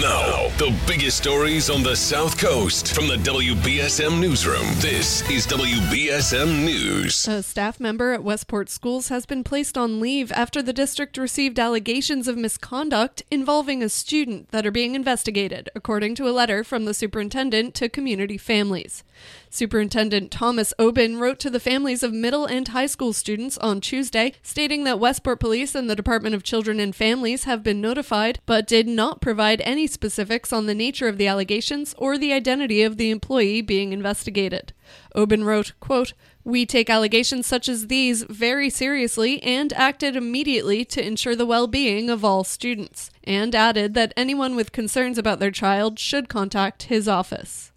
Now, the biggest stories on the South Coast from the WBSM Newsroom. This is WBSM News. A staff member at Westport Schools has been placed on leave after the district received allegations of misconduct involving a student that are being investigated, according to a letter from the superintendent to community families. Superintendent Thomas Aubin wrote to the families of middle and high school students on Tuesday, stating that Westport Police and the Department of Children and Families have been notified, but did not provide any specifics on the nature of the allegations or the identity of the employee being investigated. Aubin wrote, quote, we take allegations such as these very seriously and acted immediately to ensure the well being of all students, and added that anyone with concerns about their child should contact his office.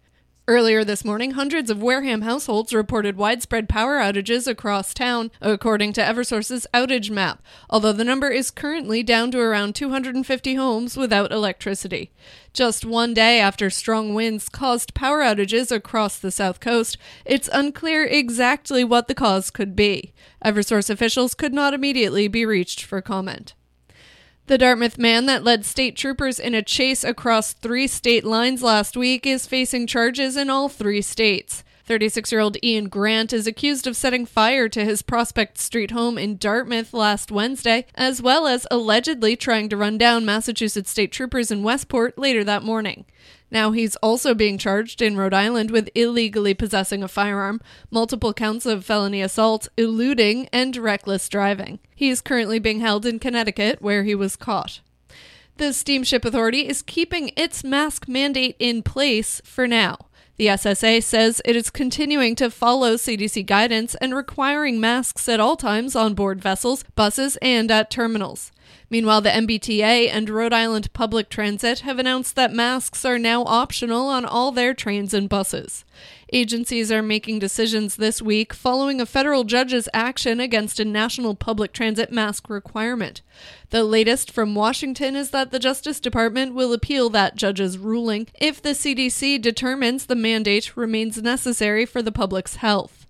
Earlier this morning, hundreds of Wareham households reported widespread power outages across town, according to Eversource's outage map, although the number is currently down to around 250 homes without electricity. Just one day after strong winds caused power outages across the south coast, it's unclear exactly what the cause could be. Eversource officials could not immediately be reached for comment. The Dartmouth man that led state troopers in a chase across three state lines last week is facing charges in all three states. 36 year old Ian Grant is accused of setting fire to his Prospect Street home in Dartmouth last Wednesday, as well as allegedly trying to run down Massachusetts state troopers in Westport later that morning. Now he's also being charged in Rhode Island with illegally possessing a firearm, multiple counts of felony assault, eluding, and reckless driving. He is currently being held in Connecticut, where he was caught. The Steamship Authority is keeping its mask mandate in place for now. The SSA says it is continuing to follow CDC guidance and requiring masks at all times on board vessels, buses, and at terminals. Meanwhile, the MBTA and Rhode Island Public Transit have announced that masks are now optional on all their trains and buses. Agencies are making decisions this week following a federal judge's action against a national public transit mask requirement. The latest from Washington is that the Justice Department will appeal that judge's ruling if the CDC determines the mandate remains necessary for the public's health.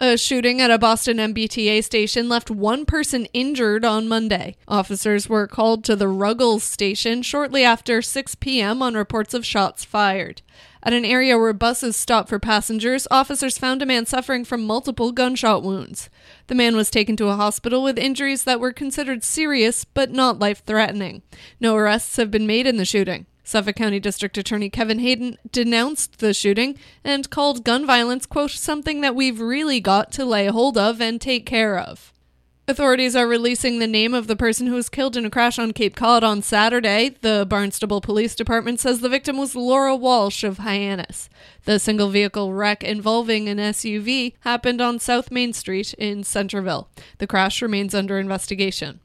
A shooting at a Boston MBTA station left one person injured on Monday. Officers were called to the Ruggles station shortly after 6 p.m. on reports of shots fired. At an area where buses stop for passengers, officers found a man suffering from multiple gunshot wounds. The man was taken to a hospital with injuries that were considered serious but not life threatening. No arrests have been made in the shooting. Suffolk County District Attorney Kevin Hayden denounced the shooting and called gun violence, quote, something that we've really got to lay hold of and take care of. Authorities are releasing the name of the person who was killed in a crash on Cape Cod on Saturday. The Barnstable Police Department says the victim was Laura Walsh of Hyannis. The single vehicle wreck involving an SUV happened on South Main Street in Centerville. The crash remains under investigation.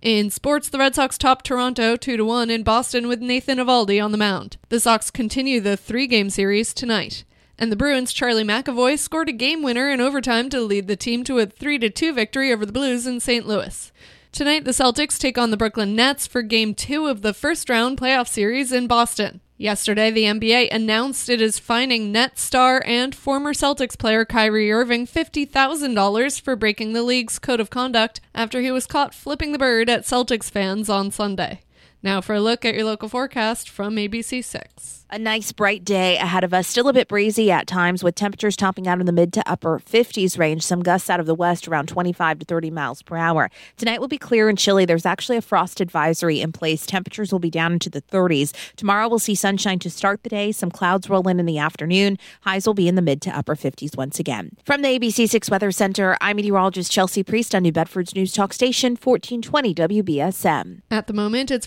In sports, the Red Sox topped Toronto 2 to 1 in Boston with Nathan Eovaldi on the mound. The Sox continue the three-game series tonight. And the Bruins' Charlie McAvoy scored a game winner in overtime to lead the team to a 3 2 victory over the Blues in St. Louis. Tonight, the Celtics take on the Brooklyn Nets for Game 2 of the first round playoff series in Boston. Yesterday, the NBA announced it is fining net star and former Celtics player Kyrie Irving $50,000 for breaking the league's code of conduct after he was caught flipping the bird at Celtics fans on Sunday. Now for a look at your local forecast from ABC6. A nice bright day ahead of us. Still a bit breezy at times with temperatures topping out in the mid to upper 50s range. Some gusts out of the west around 25 to 30 miles per hour. Tonight will be clear and chilly. There's actually a frost advisory in place. Temperatures will be down into the 30s. Tomorrow we'll see sunshine to start the day. Some clouds roll in in the afternoon. Highs will be in the mid to upper 50s once again. From the ABC6 Weather Center, I'm meteorologist Chelsea Priest on New Bedford's News Talk Station 1420 WBSM. At the moment, it's